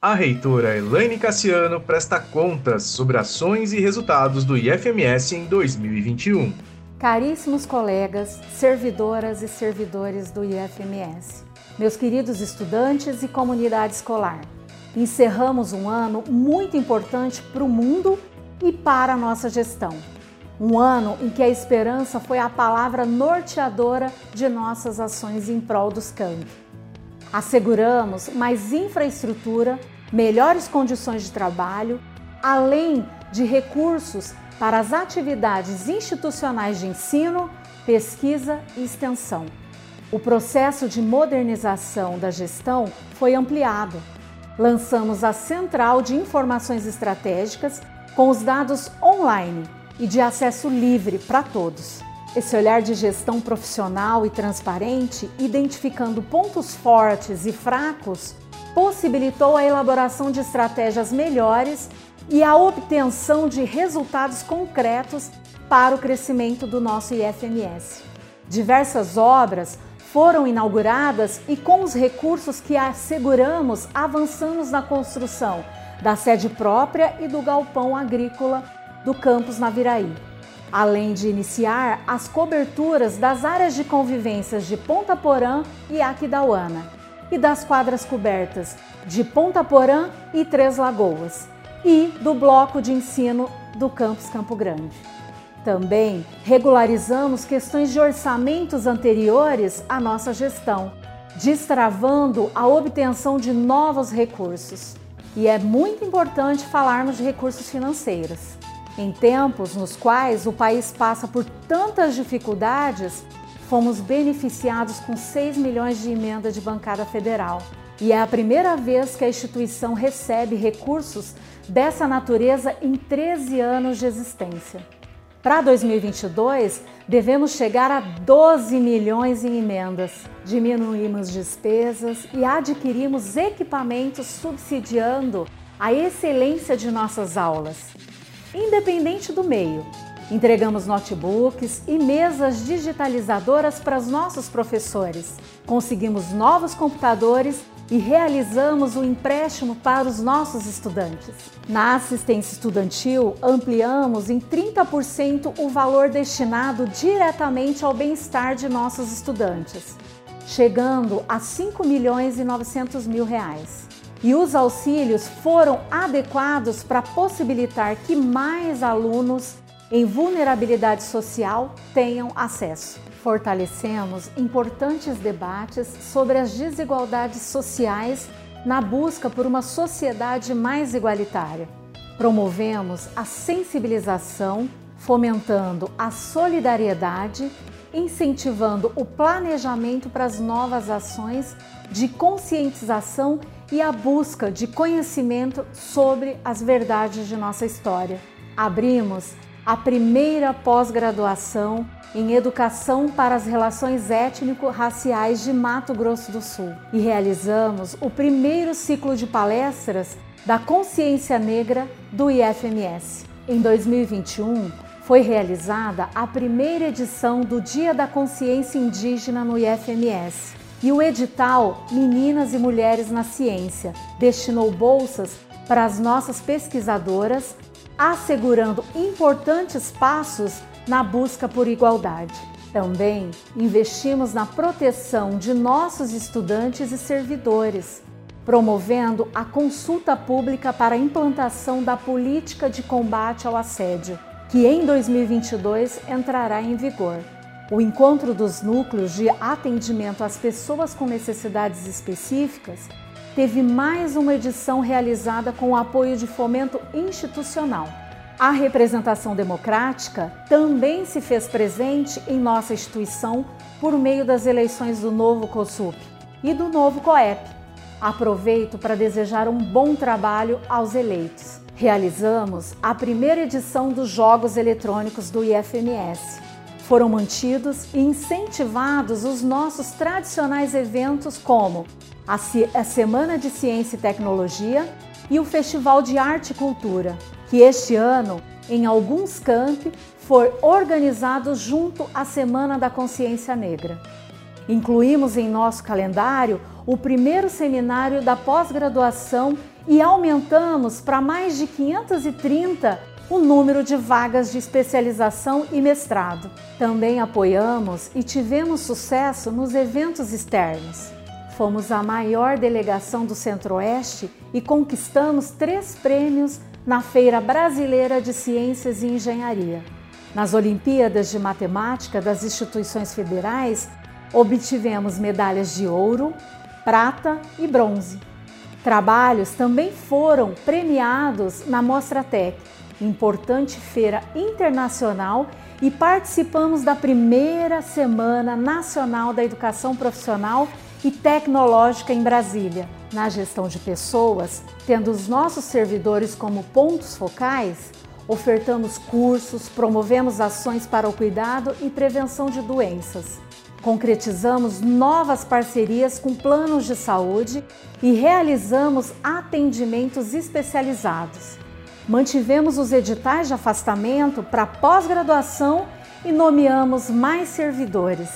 A reitora Elaine Cassiano presta contas sobre ações e resultados do IFMS em 2021. Caríssimos colegas, servidoras e servidores do IFMS, meus queridos estudantes e comunidade escolar, encerramos um ano muito importante para o mundo e para a nossa gestão. Um ano em que a esperança foi a palavra norteadora de nossas ações em prol dos campos. Asseguramos mais infraestrutura, melhores condições de trabalho, além de recursos para as atividades institucionais de ensino, pesquisa e extensão. O processo de modernização da gestão foi ampliado. Lançamos a Central de Informações Estratégicas com os dados online e de acesso livre para todos. Esse olhar de gestão profissional e transparente, identificando pontos fortes e fracos, possibilitou a elaboração de estratégias melhores e a obtenção de resultados concretos para o crescimento do nosso IFMS. Diversas obras foram inauguradas e, com os recursos que asseguramos, avançamos na construção da sede própria e do galpão agrícola do campus Naviraí, além de iniciar as coberturas das áreas de convivências de Ponta Porã e Aquidauana e das quadras cobertas de Ponta Porã e Três Lagoas e do bloco de ensino do campus Campo Grande. Também regularizamos questões de orçamentos anteriores à nossa gestão, destravando a obtenção de novos recursos. E é muito importante falarmos de recursos financeiros. Em tempos nos quais o país passa por tantas dificuldades, fomos beneficiados com 6 milhões de emenda de bancada federal. E é a primeira vez que a instituição recebe recursos dessa natureza em 13 anos de existência. Para 2022, devemos chegar a 12 milhões em emendas. Diminuímos despesas e adquirimos equipamentos subsidiando a excelência de nossas aulas independente do meio. Entregamos notebooks e mesas digitalizadoras para os nossos professores. Conseguimos novos computadores e realizamos o empréstimo para os nossos estudantes. Na assistência estudantil, ampliamos em 30% o valor destinado diretamente ao bem-estar de nossos estudantes, chegando a 5 milhões e 900 mil reais e os auxílios foram adequados para possibilitar que mais alunos em vulnerabilidade social tenham acesso. Fortalecemos importantes debates sobre as desigualdades sociais na busca por uma sociedade mais igualitária. Promovemos a sensibilização, fomentando a solidariedade, incentivando o planejamento para as novas ações de conscientização e a busca de conhecimento sobre as verdades de nossa história. Abrimos a primeira pós-graduação em Educação para as Relações Étnico-Raciais de Mato Grosso do Sul e realizamos o primeiro ciclo de palestras da Consciência Negra do IFMS. Em 2021, foi realizada a primeira edição do Dia da Consciência Indígena no IFMS e o edital Meninas e Mulheres na Ciência destinou bolsas para as nossas pesquisadoras, assegurando importantes passos na busca por igualdade. Também investimos na proteção de nossos estudantes e servidores, promovendo a consulta pública para a implantação da política de combate ao assédio, que em 2022 entrará em vigor. O encontro dos núcleos de atendimento às pessoas com necessidades específicas teve mais uma edição realizada com o apoio de fomento institucional. A representação democrática também se fez presente em nossa instituição por meio das eleições do novo COSUP e do novo COEP. Aproveito para desejar um bom trabalho aos eleitos. Realizamos a primeira edição dos Jogos Eletrônicos do IFMS foram mantidos e incentivados os nossos tradicionais eventos como a Semana de Ciência e Tecnologia e o Festival de Arte e Cultura, que este ano, em alguns campi, foi organizado junto à Semana da Consciência Negra. Incluímos em nosso calendário o primeiro seminário da pós-graduação e aumentamos para mais de 530 o número de vagas de especialização e mestrado. Também apoiamos e tivemos sucesso nos eventos externos. Fomos a maior delegação do Centro-Oeste e conquistamos três prêmios na Feira Brasileira de Ciências e Engenharia. Nas Olimpíadas de Matemática das instituições federais, obtivemos medalhas de ouro, prata e bronze. Trabalhos também foram premiados na Mostra Tech, importante feira internacional, e participamos da primeira Semana Nacional da Educação Profissional e Tecnológica em Brasília. Na gestão de pessoas, tendo os nossos servidores como pontos focais, ofertamos cursos, promovemos ações para o cuidado e prevenção de doenças. Concretizamos novas parcerias com planos de saúde e realizamos atendimentos especializados. Mantivemos os editais de afastamento para pós-graduação e nomeamos mais servidores,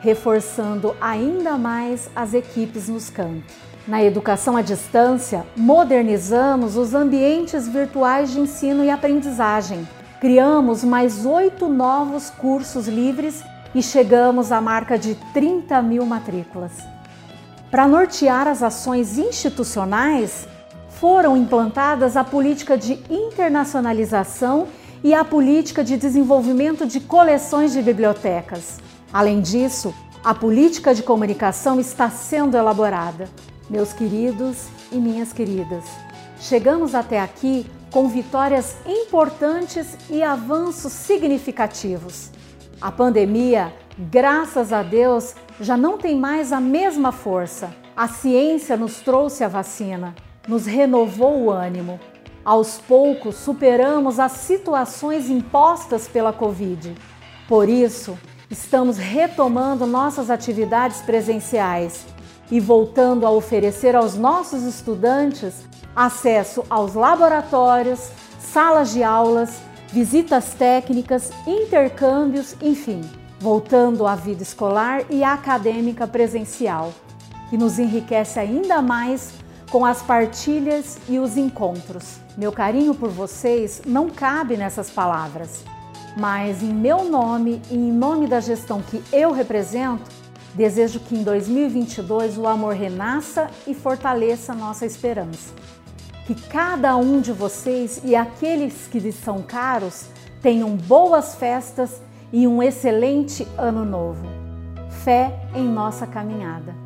reforçando ainda mais as equipes nos campos. Na educação à distância, modernizamos os ambientes virtuais de ensino e aprendizagem. Criamos mais oito novos cursos livres e chegamos à marca de 30 mil matrículas. Para nortear as ações institucionais, foram implantadas a política de internacionalização e a política de desenvolvimento de coleções de bibliotecas. Além disso, a política de comunicação está sendo elaborada. Meus queridos e minhas queridas, chegamos até aqui com vitórias importantes e avanços significativos. A pandemia, graças a Deus, já não tem mais a mesma força. A ciência nos trouxe a vacina, nos renovou o ânimo. Aos poucos superamos as situações impostas pela Covid. Por isso, estamos retomando nossas atividades presenciais e voltando a oferecer aos nossos estudantes acesso aos laboratórios, salas de aulas visitas técnicas, intercâmbios, enfim, voltando à vida escolar e acadêmica presencial, que nos enriquece ainda mais com as partilhas e os encontros. Meu carinho por vocês não cabe nessas palavras, mas em meu nome e em nome da gestão que eu represento, desejo que em 2022 o amor renasça e fortaleça nossa esperança que cada um de vocês e aqueles que lhes são caros tenham boas festas e um excelente ano novo. Fé em nossa caminhada.